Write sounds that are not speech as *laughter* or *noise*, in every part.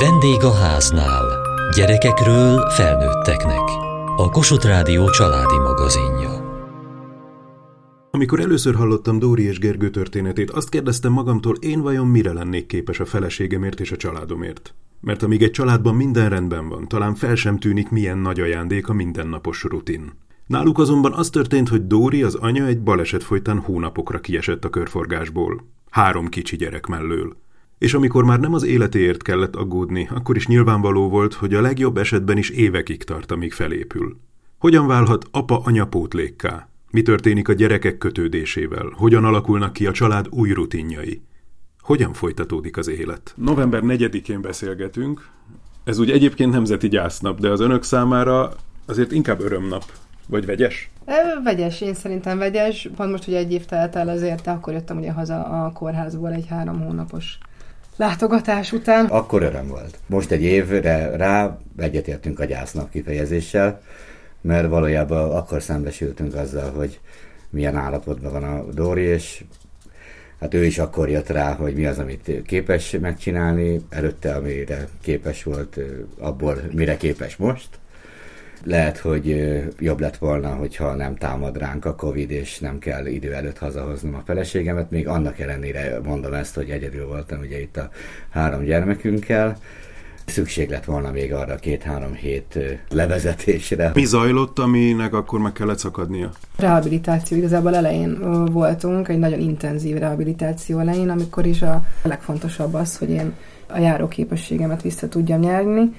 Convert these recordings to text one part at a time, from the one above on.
Vendég a háznál. Gyerekekről felnőtteknek. A Kossuth Rádió családi magazinja. Amikor először hallottam Dóri és Gergő történetét, azt kérdeztem magamtól, én vajon mire lennék képes a feleségemért és a családomért. Mert amíg egy családban minden rendben van, talán fel sem tűnik, milyen nagy ajándék a mindennapos rutin. Náluk azonban az történt, hogy Dóri, az anya egy baleset folytán hónapokra kiesett a körforgásból. Három kicsi gyerek mellől. És amikor már nem az életéért kellett aggódni, akkor is nyilvánvaló volt, hogy a legjobb esetben is évekig tart, amíg felépül. Hogyan válhat apa-anya pótlékká? Mi történik a gyerekek kötődésével? Hogyan alakulnak ki a család új rutinjai? Hogyan folytatódik az élet? November 4-én beszélgetünk. Ez úgy egyébként nemzeti gyásznap, de az önök számára azért inkább örömnap. Vagy vegyes? Vegyes, én szerintem vegyes. Pont most ugye egy év telt el azért, de akkor jöttem ugye haza a kórházból egy három hónapos látogatás után. Akkor öröm volt. Most egy évre rá egyetértünk a gyásznap kifejezéssel, mert valójában akkor szembesültünk azzal, hogy milyen állapotban van a Dóri, és hát ő is akkor jött rá, hogy mi az, amit képes megcsinálni, előtte, amire képes volt, abból mire képes most. Lehet, hogy jobb lett volna, hogyha nem támad ránk a Covid, és nem kell idő előtt hazahoznom a feleségemet. Még annak ellenére mondom ezt, hogy egyedül voltam ugye itt a három gyermekünkkel. Szükség lett volna még arra két-három hét levezetésre. Mi zajlott, aminek akkor meg kellett szakadnia? Rehabilitáció igazából elején voltunk, egy nagyon intenzív rehabilitáció elején, amikor is a legfontosabb az, hogy én a járóképességemet vissza tudjam nyerni,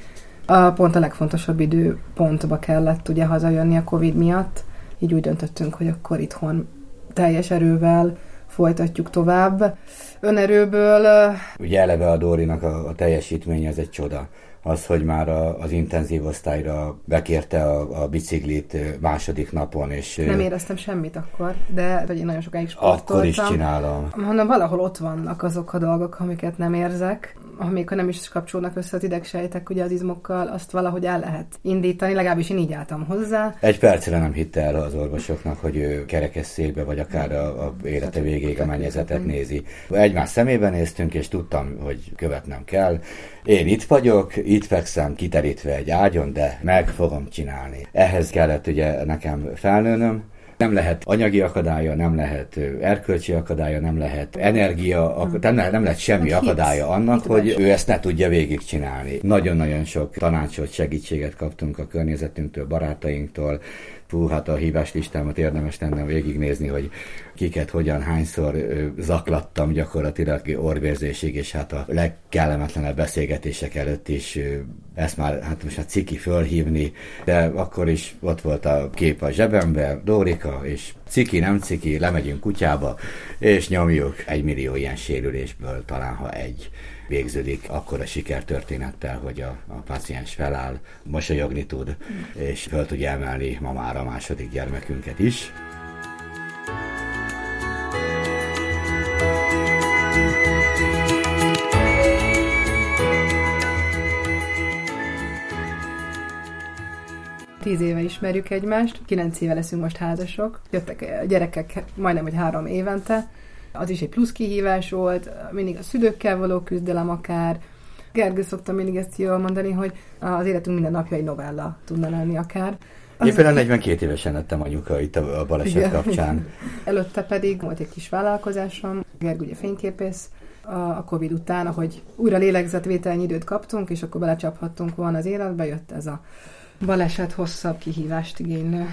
a pont a legfontosabb időpontba kellett ugye hazajönni a Covid miatt, így úgy döntöttünk, hogy akkor itthon teljes erővel folytatjuk tovább. Önerőből... Ugye eleve a Dórinak a, a teljesítménye az egy csoda az, hogy már a, az intenzív osztályra bekérte a, a biciklit második napon, és... Nem éreztem semmit akkor, de hogy én nagyon sokáig sportoltam. Akkor is csinálom. Mondom, valahol ott vannak azok a dolgok, amiket nem érzek, amik nem is kapcsolnak össze az idegsejtek ugye az izmokkal, azt valahogy el lehet indítani, legalábbis én így álltam hozzá. Egy percre nem hitte el az orvosoknak, hogy ő kerekesszékbe, vagy akár a, a élete végéig a mennyezetet nézi. Egymás szemébe néztünk, és tudtam, hogy követnem kell. Én itt vagyok, itt fekszem kiterítve egy ágyon, de meg fogom csinálni. Ehhez kellett ugye nekem felnőnöm, nem lehet anyagi akadálya, nem lehet erkölcsi akadálya, nem lehet energia, nem lehet, nem lehet semmi hát akadálya annak, hogy ő ezt ne tudja végigcsinálni. Nagyon-nagyon sok tanácsot, segítséget kaptunk a környezetünktől, barátainktól, fú, hát a hívás listámat érdemes lenne végignézni, hogy kiket, hogyan, hányszor zaklattam gyakorlatilag orvérzésig, és hát a legkellemetlenebb beszélgetések előtt is ezt már, hát most a ciki fölhívni, de akkor is ott volt a kép a zsebemben, Dórika, és ciki, nem ciki, lemegyünk kutyába, és nyomjuk egy millió ilyen sérülésből, talán ha egy végződik akkor a sikertörténettel, hogy a, a paciens feláll, mosolyogni tud, és föl tudja emelni ma már a második gyermekünket is. Tíz éve ismerjük egymást, kilenc éve leszünk most házasok. Jöttek gyerekek majdnem, hogy három évente. Az is egy plusz kihívás volt, mindig a szülőkkel való küzdelem akár. Gergő szokta mindig ezt jól mondani, hogy az életünk minden napja egy novella tudna lenni akár. Én például 42 évesen lettem anyuka itt a baleset Igen. kapcsán. Előtte pedig volt egy kis vállalkozásom, Gergő ugye fényképész, a Covid után, ahogy újra lélegzetvételnyi időt kaptunk, és akkor belecsaphattunk volna az életbe, jött ez a baleset hosszabb kihívást igénylő.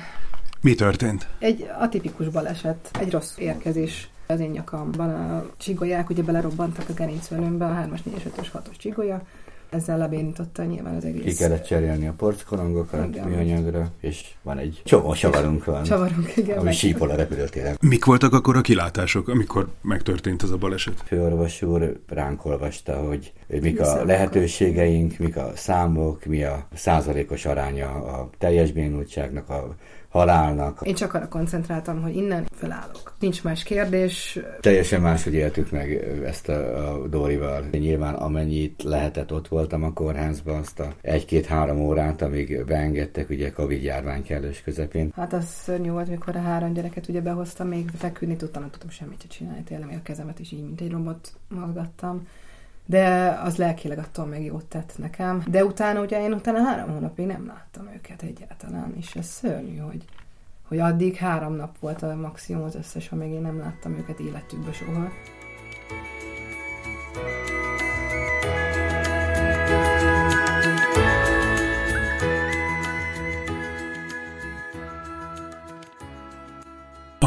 Mi történt? Egy atipikus baleset, egy rossz érkezés az én nyakamban. A csigolyák ugye belerobbantak a gerincvelőmbe, a 3-as, 4-es, 5-ös, 6-os csigolya, ezzel lebénította nyilván az egész. Ki kellett cserélni a porckorongokat műanyagra, és van egy csomó csavarunk van. Csavarunk, igen. Ami sípol a repülőtéren. Mik voltak akkor a kilátások, amikor megtörtént ez a baleset? Főorvos úr ránk olvasta, hogy mik a lehetőségeink, mik a számok, mi a százalékos aránya a teljes bénultságnak, a halálnak. Én csak arra koncentráltam, hogy innen felállok. Nincs más kérdés. Teljesen máshogy éltük meg ezt a, a Dórival. Nyilván amennyit lehetett, ott voltam a kórházban, azt a egy-két-három órát, amíg beengedtek ugye Covid járvány kellős közepén. Hát az szörnyű volt, mikor a három gyereket ugye behoztam, még feküdni tudtam, nem tudtam semmit csinálni, tényleg a kezemet is így, mint egy robot mozgattam de az lelkileg attól még jót tett nekem. De utána ugye én utána három hónapig nem láttam őket egyáltalán, és ez szörnyű, hogy, hogy addig három nap volt a maximum az összes, amíg én nem láttam őket életükbe soha.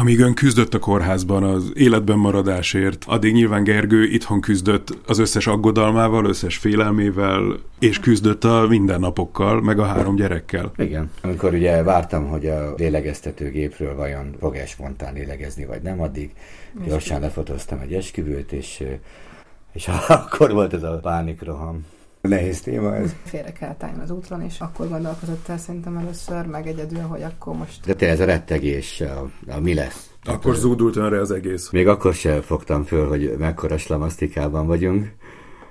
Amíg ön küzdött a kórházban az életben maradásért, addig nyilván Gergő itthon küzdött az összes aggodalmával, összes félelmével, és küzdött a mindennapokkal, meg a három gyerekkel. Igen. Amikor ugye vártam, hogy a lélegeztetőgépről vajon fog-e spontán lélegezni, vagy nem, addig gyorsan lefotóztam egy esküvőt, és, és *laughs* akkor volt ez a pánikroham. Nehéz téma ez. Félre kell álljon az úton, és akkor gondolkozott el szerintem először, meg egyedül, hogy akkor most... De te ez a rettegés, a, a mi lesz? Akkor zúdult önre az egész. Még akkor sem fogtam föl, hogy mekkora slamasztikában vagyunk.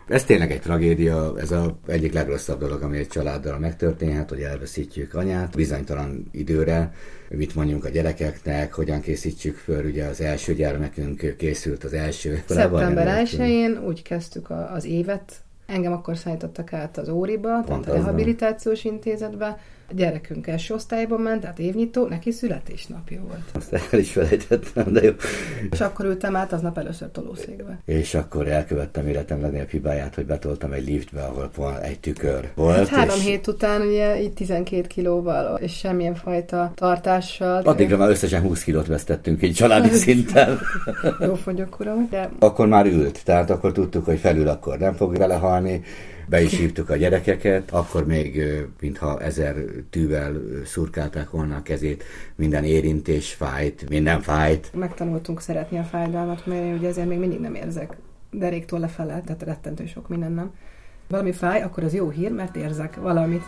Ez tényleg egy tragédia, ez az egyik legrosszabb dolog, ami egy családdal megtörténhet, hogy elveszítjük anyát bizonytalan időre, mit mondjunk a gyerekeknek, hogyan készítsük föl, ugye az első gyermekünk készült az első. Szeptember 1-én úgy kezdtük az évet, Engem akkor szállítottak át az Óriba, Pont tehát a rehabilitációs intézetbe, a gyerekünk első osztályban ment, tehát évnyitó, neki születésnapja volt. Azt el is felejtettem, de jó. És akkor ültem át aznap először tolószékbe. És akkor elkövettem életem legnagyobb hibáját, hogy betoltam egy liftbe, ahol van egy tükör volt. Hát három és... hét után ugye így 12 kilóval, és semmilyen fajta tartással. Addigra már összesen 20 kilót vesztettünk egy családi *laughs* szinten. jó fogyok, uram. De... Akkor már ült, tehát akkor tudtuk, hogy felül akkor nem fog vele halni, be is hívtuk a gyerekeket, akkor még mintha ezer tűvel szurkálták volna a kezét, minden érintés fájt, minden fájt. Megtanultunk szeretni a fájdalmat, mert ugye ezért még mindig nem érzek deréktól lefele, tehát rettentő sok minden nem. Valami fáj, akkor az jó hír, mert érzek valamit.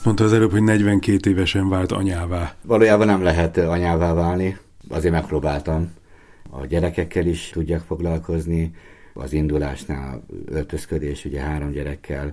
Azt mondta az előbb, hogy 42 évesen vált anyává. Valójában nem lehet anyává válni, azért megpróbáltam. A gyerekekkel is tudjak foglalkozni, az indulásnál öltözködés, ugye három gyerekkel,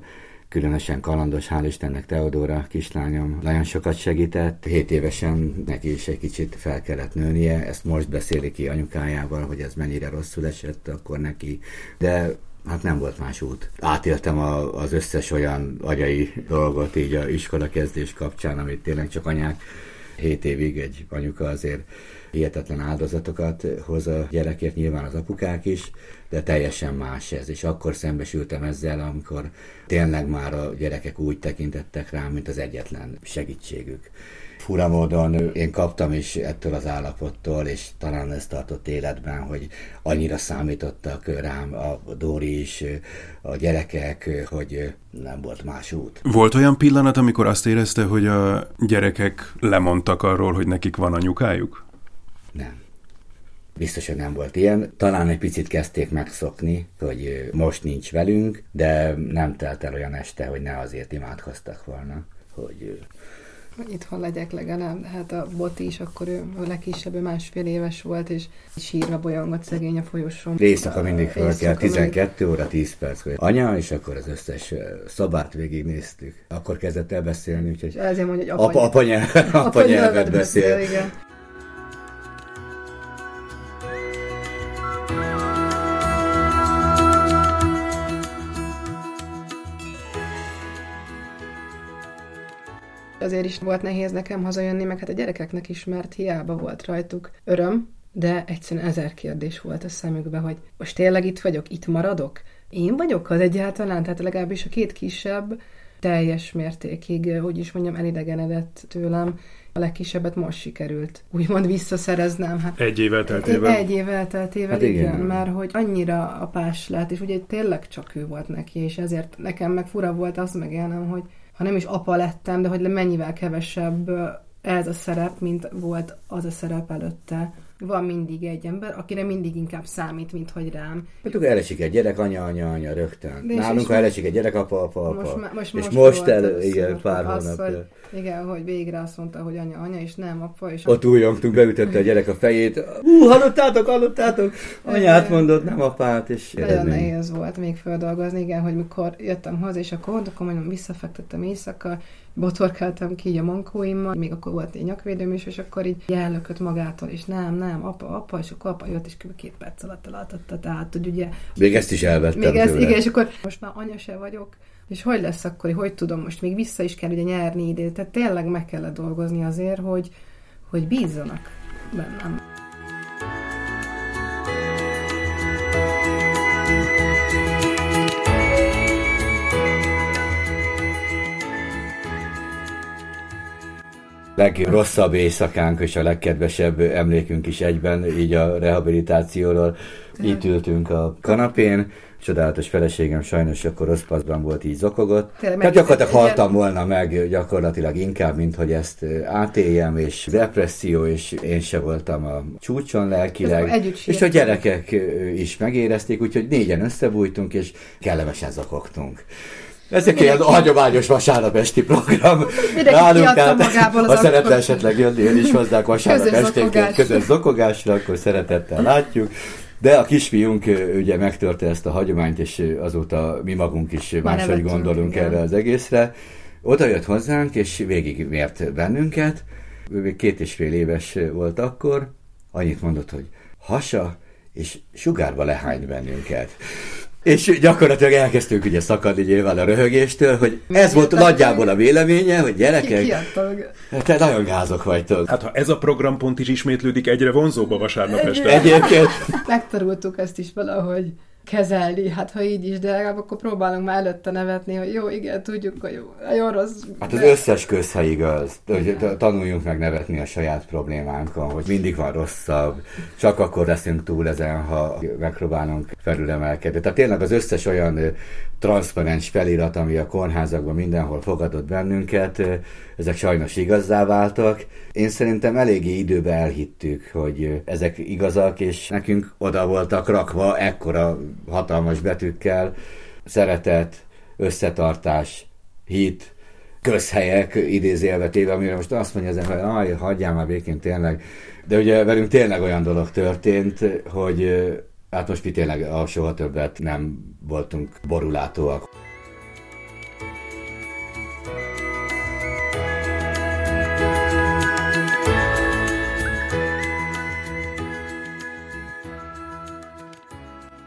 különösen kalandos, hál' Istennek Teodóra kislányom nagyon sokat segített. Hét évesen neki is egy kicsit fel kellett nőnie, ezt most beszéli ki anyukájával, hogy ez mennyire rosszul esett akkor neki, de hát nem volt más út. Átéltem a, az összes olyan agyai dolgot így a iskola kezdés kapcsán, amit tényleg csak anyák hét évig egy anyuka azért hihetetlen áldozatokat hoz a gyerekért, nyilván az apukák is, de teljesen más ez. És akkor szembesültem ezzel, amikor tényleg már a gyerekek úgy tekintettek rám, mint az egyetlen segítségük fura módon én kaptam is ettől az állapottól, és talán ezt tartott életben, hogy annyira számítottak rám a Dóri is, a gyerekek, hogy nem volt más út. Volt olyan pillanat, amikor azt érezte, hogy a gyerekek lemondtak arról, hogy nekik van anyukájuk? Nem. Biztos, hogy nem volt ilyen. Talán egy picit kezdték megszokni, hogy most nincs velünk, de nem telt el olyan este, hogy ne azért imádkoztak volna, hogy itthon legyek legalább. Hát a Boti is akkor ő a legkisebb, ő másfél éves volt, és sírva bolyongott szegény a folyosón. Éjszaka mindig fel kell, 12 mindig... óra, 10 perc, hogy anya, és akkor az összes szobát végignéztük. Akkor kezdett el beszélni, úgyhogy Ezért mondja, hogy apa, apa, apa nyelvet *laughs* beszél. beszél igen. Azért is volt nehéz nekem hazajönni, meg hát a gyerekeknek is, mert hiába volt rajtuk öröm, de egyszerűen ezer kérdés volt a szemükbe, hogy most tényleg itt vagyok, itt maradok? Én vagyok az egyáltalán? Tehát legalábbis a két kisebb teljes mértékig, hogy is mondjam, elidegenedett tőlem. A legkisebbet most sikerült úgymond visszaszereznem. Hát, egy évvel teltével? Egy évvel teltével, hát igen, igen, mert hogy annyira apás lett, és ugye tényleg csak ő volt neki, és ezért nekem meg fura volt azt megélnem, hogy ha nem is apa lettem, de hogy mennyivel kevesebb ez a szerep, mint volt az a szerep előtte. Van mindig egy ember, akire mindig inkább számít, mint hogy rám. Hát akkor elesik egy gyerek, anya, anya, anya, rögtön. De Nálunk, ha elesik egy gyerek, apa, apa, apa. Most, ma- most, és most, most volt el, először igen, pár hónapja. Igen, hogy végre azt mondta, hogy anya, anya, és nem apa, és Ott újongtunk, beütötte a gyerek a fejét. Hú, hallottátok, hallottátok? Anyát mondott, nem apát, és Nagyon nehéz volt még feldolgozni, igen, hogy mikor jöttem haza, és akkor akkor mondom, visszafektettem éjszaka, botorkáltam ki így a mankóimmal, még akkor volt egy nyakvédőm is, és akkor így jellökött magától, és nem, nem, apa, apa, és akkor apa jött, és kb. két perc alatt elaltatta, tehát, hogy ugye Még ezt is elvettem még ez, tőle. igen, és akkor most már anya se vagyok, és hogy lesz akkor, hogy tudom, most még vissza is kell ugye nyerni ide, tehát tényleg meg kellett dolgozni azért, hogy, hogy bízzanak bennem. Legrosszabb éjszakánk és a legkedvesebb emlékünk is egyben, így a rehabilitációról. Itt ültünk a kanapén, csodálatos feleségem sajnos akkor rossz paszban volt, így zokogott. Tehát meg- gyakorlatilag haltam volna meg gyakorlatilag inkább, mint hogy ezt átéljem, és depresszió, és én se voltam a csúcson lelkileg. És a gyerekek is megérezték, úgyhogy négyen összebújtunk, és kellemesen zokogtunk. Ezek ilyen hagyományos vasárnap esti program. Mindenki kiadta magából az ha szeretne esetleg jönni, ön is hozzák vasárnap esténként zokogás. közös zokogásra, akkor szeretettel látjuk. De a kisfiunk ugye megtörte ezt a hagyományt, és azóta mi magunk is ö, máshogy gondolunk igen. erre az egészre. Oda jött hozzánk, és végig mért bennünket. Ő még két és fél éves volt akkor. Annyit mondott, hogy hasa, és sugárba lehányt bennünket. És gyakorlatilag elkezdtünk ugye szakadni nyilván a röhögéstől, hogy ez volt nagyjából a véleménye, hogy Ki, gyerekek, kiadta meg. te nagyon gázok vagytok. Hát ha ez a programpont is ismétlődik, egyre vonzóbb a vasárnap este. Egyébként Megtanultuk ezt is valahogy kezelni, hát ha így is, de legalább akkor próbálunk már előtte nevetni, hogy jó, igen, tudjuk, hogy jó, nagyon rossz. Hát az de- összes közhely igaz, hogy tanuljunk meg nevetni a saját problémánkon, hogy mindig van rosszabb, csak akkor leszünk túl ezen, ha megpróbálunk felülemelkedni. Tehát tényleg az összes olyan transzparens felirat, ami a kórházakban mindenhol fogadott bennünket, ezek sajnos igazzá váltak. Én szerintem eléggé időben elhittük, hogy ezek igazak, és nekünk oda voltak rakva ekkora hatalmas betűkkel szeretet, összetartás, hit, közhelyek idézélve téve, amire most azt mondja az ember, hogy hagyjál már békén tényleg. De ugye velünk tényleg olyan dolog történt, hogy hát most mi tényleg a soha többet nem voltunk borulátóak.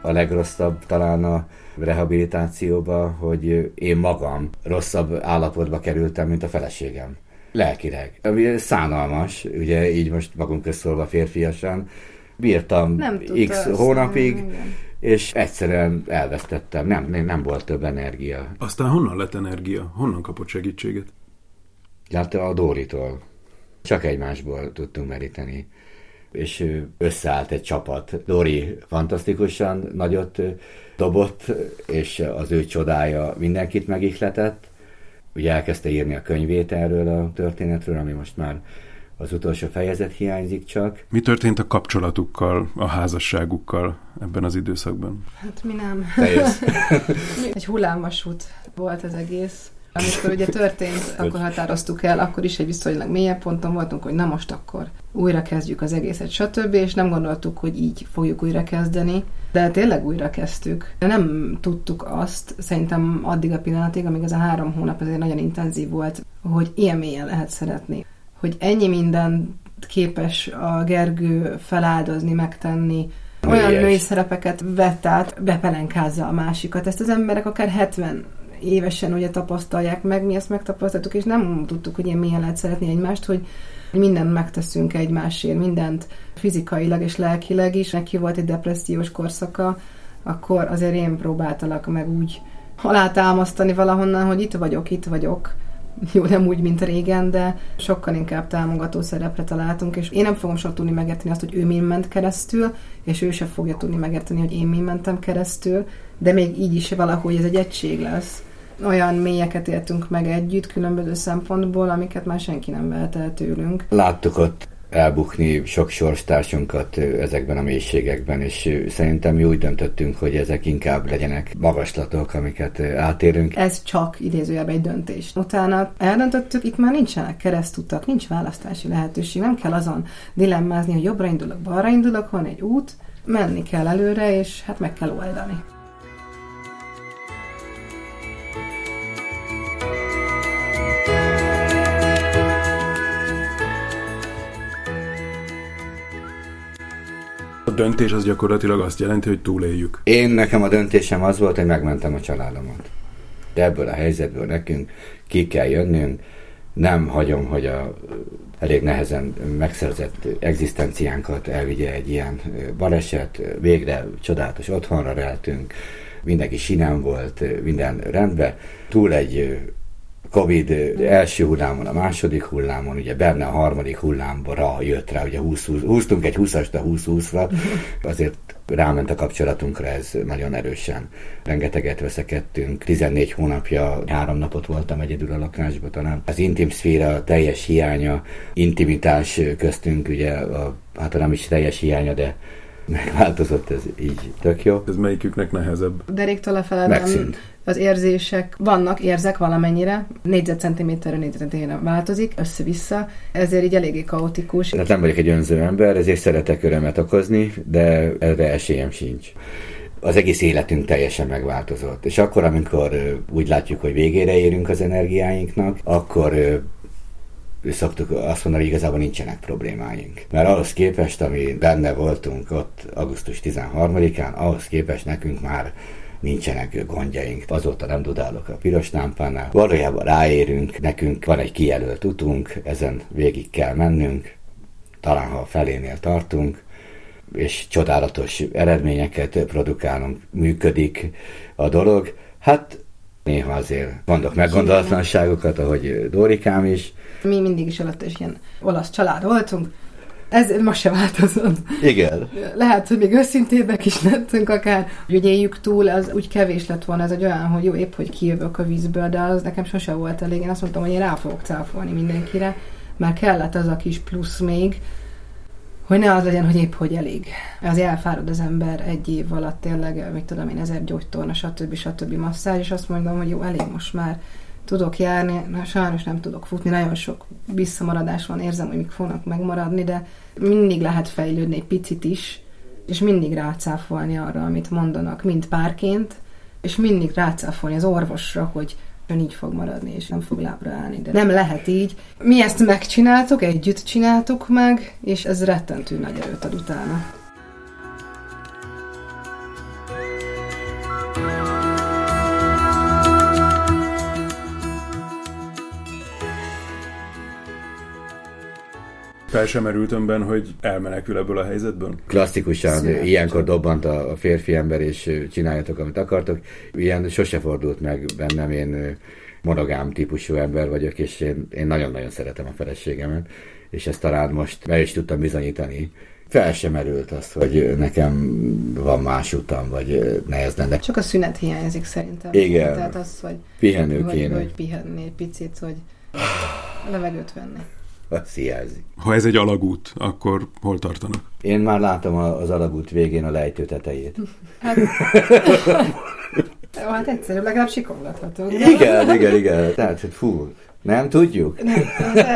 a legrosszabb talán a rehabilitációba, hogy én magam rosszabb állapotba kerültem, mint a feleségem. Lelkileg. Ami szánalmas, ugye így most magunk közszólva férfiasan. Bírtam Nem x hónapig, igen. és egyszerűen elvesztettem. Nem, nem, nem volt több energia. Aztán honnan lett energia? Honnan kapott segítséget? Látta a Dóritól. Csak egymásból tudtunk meríteni. És összeállt egy csapat. Dori fantasztikusan nagyot dobott, és az ő csodája mindenkit megihletett. Ugye elkezdte írni a könyvét erről a történetről, ami most már az utolsó fejezet hiányzik csak. Mi történt a kapcsolatukkal, a házasságukkal ebben az időszakban? Hát mi nem. Te jössz. *laughs* Egy hullámvasút volt az egész. Amikor ugye történt, akkor határoztuk el, akkor is egy viszonylag mélyebb ponton voltunk, hogy na most akkor újra kezdjük az egészet, stb. És nem gondoltuk, hogy így fogjuk újra kezdeni, de tényleg újra kezdtük. De nem tudtuk azt, szerintem addig a pillanatig, amíg ez a három hónap azért nagyon intenzív volt, hogy ilyen mélyen lehet szeretni. Hogy ennyi minden képes a Gergő feláldozni, megtenni, olyan női szerepeket vett át, bepelenkázza a másikat. Ezt az emberek akár 70 évesen ugye tapasztalják meg, mi ezt megtapasztaltuk, és nem tudtuk, hogy ilyen milyen lehet szeretni egymást, hogy mindent megteszünk egymásért, mindent fizikailag és lelkileg is. Neki volt egy depressziós korszaka, akkor azért én próbáltalak meg úgy alátámasztani valahonnan, hogy itt vagyok, itt vagyok. *laughs* Jó, nem úgy, mint régen, de sokkal inkább támogató szerepre találtunk, és én nem fogom soha tudni megérteni azt, hogy ő min ment keresztül, és ő se fogja tudni megérteni, hogy én min mentem keresztül, de még így is valahogy ez egy egység lesz. Olyan mélyeket éltünk meg együtt, különböző szempontból, amiket már senki nem vehet el tőlünk. Láttuk ott elbukni sok sorstársunkat ezekben a mélységekben, és szerintem mi úgy döntöttünk, hogy ezek inkább legyenek magaslatok, amiket átérünk. Ez csak idézőjelben egy döntés. Utána eldöntöttük, itt már nincsenek keresztutak, nincs választási lehetőség, nem kell azon dilemmázni, hogy jobbra indulok, balra indulok, van egy út, menni kell előre, és hát meg kell oldani. Döntés az gyakorlatilag azt jelenti, hogy túléljük. Én nekem a döntésem az volt, hogy megmentem a családomat. De ebből a helyzetből nekünk ki kell jönnünk, nem hagyom, hogy a elég nehezen megszerzett egzisztenciánkat elvigye egy ilyen baleset. Végre csodálatos otthonra reltünk, mindenki sinem volt, minden rendben. Túl egy Covid első hullámon, a második hullámon, ugye benne a harmadik hullámra jött rá, ugye 20, 20, húztunk egy 20-ast a 20-20-ra, azért ráment a kapcsolatunkra ez nagyon erősen. Rengeteget veszekedtünk, 14 hónapja, három napot voltam egyedül a lakásban talán. Az intim szféra teljes hiánya, intimitás köztünk, ugye, a, hát nem is teljes hiánya, de megváltozott, ez így tök jó. Ez melyiküknek nehezebb? Deréktől lefelé Megszűnt az érzések vannak, érzek valamennyire, négyzetcentiméterre négyzetcentiméterre változik, össze-vissza, ezért így eléggé kaotikus. Tehát nem vagyok egy önző ember, ezért szeretek örömet okozni, de erre esélyem sincs az egész életünk teljesen megváltozott. És akkor, amikor úgy látjuk, hogy végére érünk az energiáinknak, akkor szoktuk azt mondani, hogy igazából nincsenek problémáink. Mert ahhoz képest, ami benne voltunk ott augusztus 13-án, ahhoz képest nekünk már nincsenek gondjaink. Azóta nem dudálok a piros lámpánál. Valójában ráérünk, nekünk van egy kijelölt utunk, ezen végig kell mennünk, talán ha a felénél tartunk, és csodálatos eredményeket produkálunk, működik a dolog. Hát néha azért mondok meggondolatlanságokat, ahogy Dórikám is. Mi mindig is alatt is ilyen olasz család voltunk, ez ma se változott. Igen. Lehet, hogy még őszintébbek is lettünk akár. Hogy éljük túl, az úgy kevés lett volna, ez egy olyan, hogy jó, épp, hogy kijövök a vízből, de az nekem sose volt elég. Én azt mondtam, hogy én rá fogok cáfolni mindenkire, mert kellett az a kis plusz még, hogy ne az legyen, hogy épp hogy elég. Az elfárad az ember egy év alatt tényleg, mit tudom én, ezer gyógytorna, stb. stb. masszázs, és azt mondom, hogy jó, elég most már tudok járni, na, sajnos nem tudok futni, nagyon sok visszamaradás van, érzem, hogy még fognak megmaradni, de mindig lehet fejlődni egy picit is, és mindig rácáfolni arra, amit mondanak, mint párként, és mindig rácáfolni az orvosra, hogy ön így fog maradni, és nem fog lábra állni. De nem lehet így. Mi ezt megcsináltuk, együtt csináltuk meg, és ez rettentő nagy erőt ad utána. Fel sem merült önben, hogy elmenekül ebből a helyzetből? Klasszikusan Szünet. ilyenkor dobbant a férfi ember, és csináljatok, amit akartok. Ilyen sose fordult meg bennem, én monogám típusú ember vagyok, és én, én nagyon-nagyon szeretem a feleségemet, és ezt talán most meg is tudtam bizonyítani. Fel sem merült az, hogy nekem van más utam, vagy nehezen. De... Csak a szünet hiányzik szerintem. Igen. Tehát az, hogy pihenő kéne. Hogy pihenni egy picit, hogy levegőt venni az hiányzik. Ha ez egy alagút, akkor hol tartanak? Én már látom az alagút végén a lejtő tetejét. Hát, hát egyszerűbb, legalább sikolgatható. Igen, igen, igen. Tehát, hogy fú, nem tudjuk? Nem,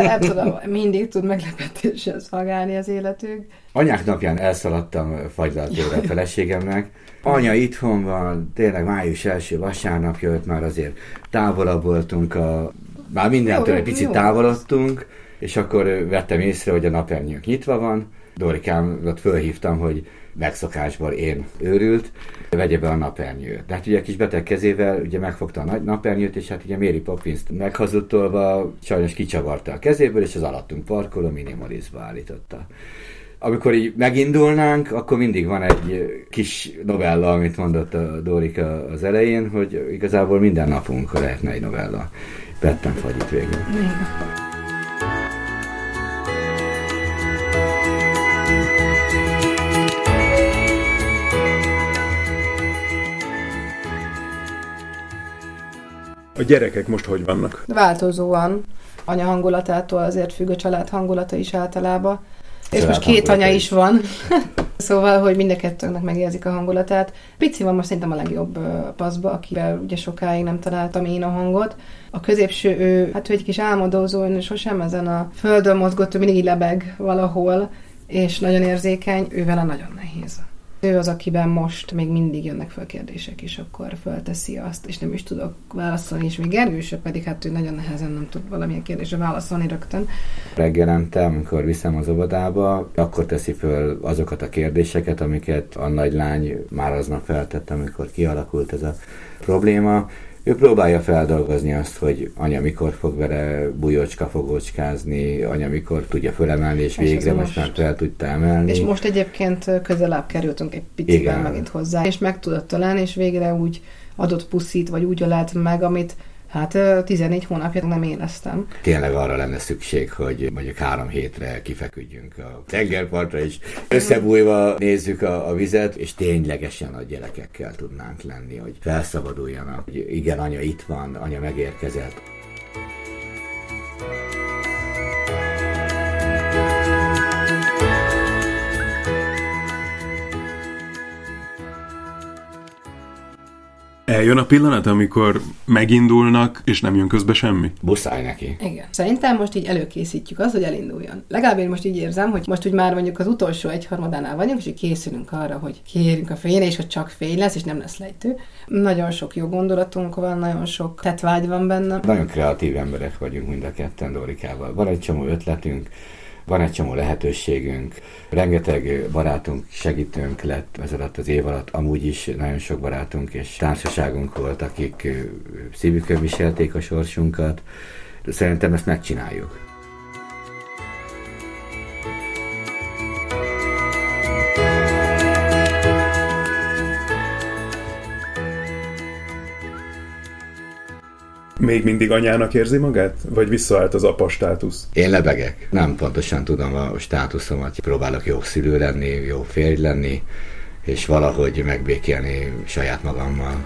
nem tudom, mindig tud meglepetéssel szolgálni az életünk. Anyák napján elszaladtam fagylaltóra a feleségemnek. Anya itthon van, tényleg május első vasárnap jött, már azért távolabb voltunk, a, már mindentől egy picit távolodtunk, és akkor vettem észre, hogy a napernyők nyitva van, Dorikámot fölhívtam, hogy megszokásból én őrült, vegye be a napernyőt. De hát ugye a kis beteg kezével ugye megfogta a nagy napernyőt, és hát ugye Mary poppins meghazudtolva sajnos kicsavarta a kezéből, és az alattunk parkoló minimalizba állította. Amikor így megindulnánk, akkor mindig van egy kis novella, amit mondott a Dorika az elején, hogy igazából minden napunk lehetne egy novella. Vettem fagyit végül. Még. A gyerekek most hogy vannak? Változóan. Anya hangulatától azért függ a család hangulata is általában. És most két anya is van. *laughs* szóval, hogy mind a kettőnknek megérzik a hangulatát. Pici van most szerintem a legjobb paszba, akivel ugye sokáig nem találtam én a hangot. A középső, ő, hát ő egy kis álmodózó, sosem ezen a földön mozgott, ő mindig lebeg valahol, és nagyon érzékeny, ővel a nagyon nehéz. Ő az, akiben most még mindig jönnek fel kérdések, és akkor fölteszi azt, és nem is tudok válaszolni, és még Gergőse pedig, hát ő nagyon nehezen nem tud valamilyen kérdésre válaszolni rögtön. Reggelente, amikor viszem az óvodába, akkor teszi föl azokat a kérdéseket, amiket a nagylány már aznap feltett, amikor kialakult ez a probléma, ő próbálja feldolgozni azt, hogy anya mikor fog vele bujocska fogócskázni, anya mikor tudja fölemelni, és, és végre most már fel tudta emelni. És most egyébként közelebb kerültünk egy picivel Igen. megint hozzá, és meg tudott találni, és végre úgy adott puszit, vagy úgy ölelt meg, amit Hát 14 hónapja nem éreztem. Tényleg arra lenne szükség, hogy mondjuk három hétre kifeküdjünk a tengerpartra, és összebújva nézzük a, a vizet, és ténylegesen a gyerekekkel tudnánk lenni, hogy felszabaduljanak. Hogy igen, anya itt van, anya megérkezett. Eljön a pillanat, amikor megindulnak, és nem jön közbe semmi? Buszáj neki. Igen. Szerintem most így előkészítjük azt, hogy elinduljon. Legalább én most így érzem, hogy most úgy már mondjuk az utolsó egyharmadánál vagyunk, és így készülünk arra, hogy kérjünk a fényre, és hogy csak fény lesz, és nem lesz lejtő. Nagyon sok jó gondolatunk van, nagyon sok tetvágy van benne. Nagyon kreatív emberek vagyunk mind a ketten Dorikával. Van egy csomó ötletünk, van egy csomó lehetőségünk, rengeteg barátunk, segítőnk lett ez alatt az év alatt, amúgy is nagyon sok barátunk és társaságunk volt, akik szívükön viselték a sorsunkat. Szerintem ezt megcsináljuk. Még mindig anyának érzi magát? Vagy visszaállt az apa státusz? Én lebegek. Nem pontosan tudom a státuszomat. Próbálok jó szülő lenni, jó férj lenni, és valahogy megbékélni saját magammal.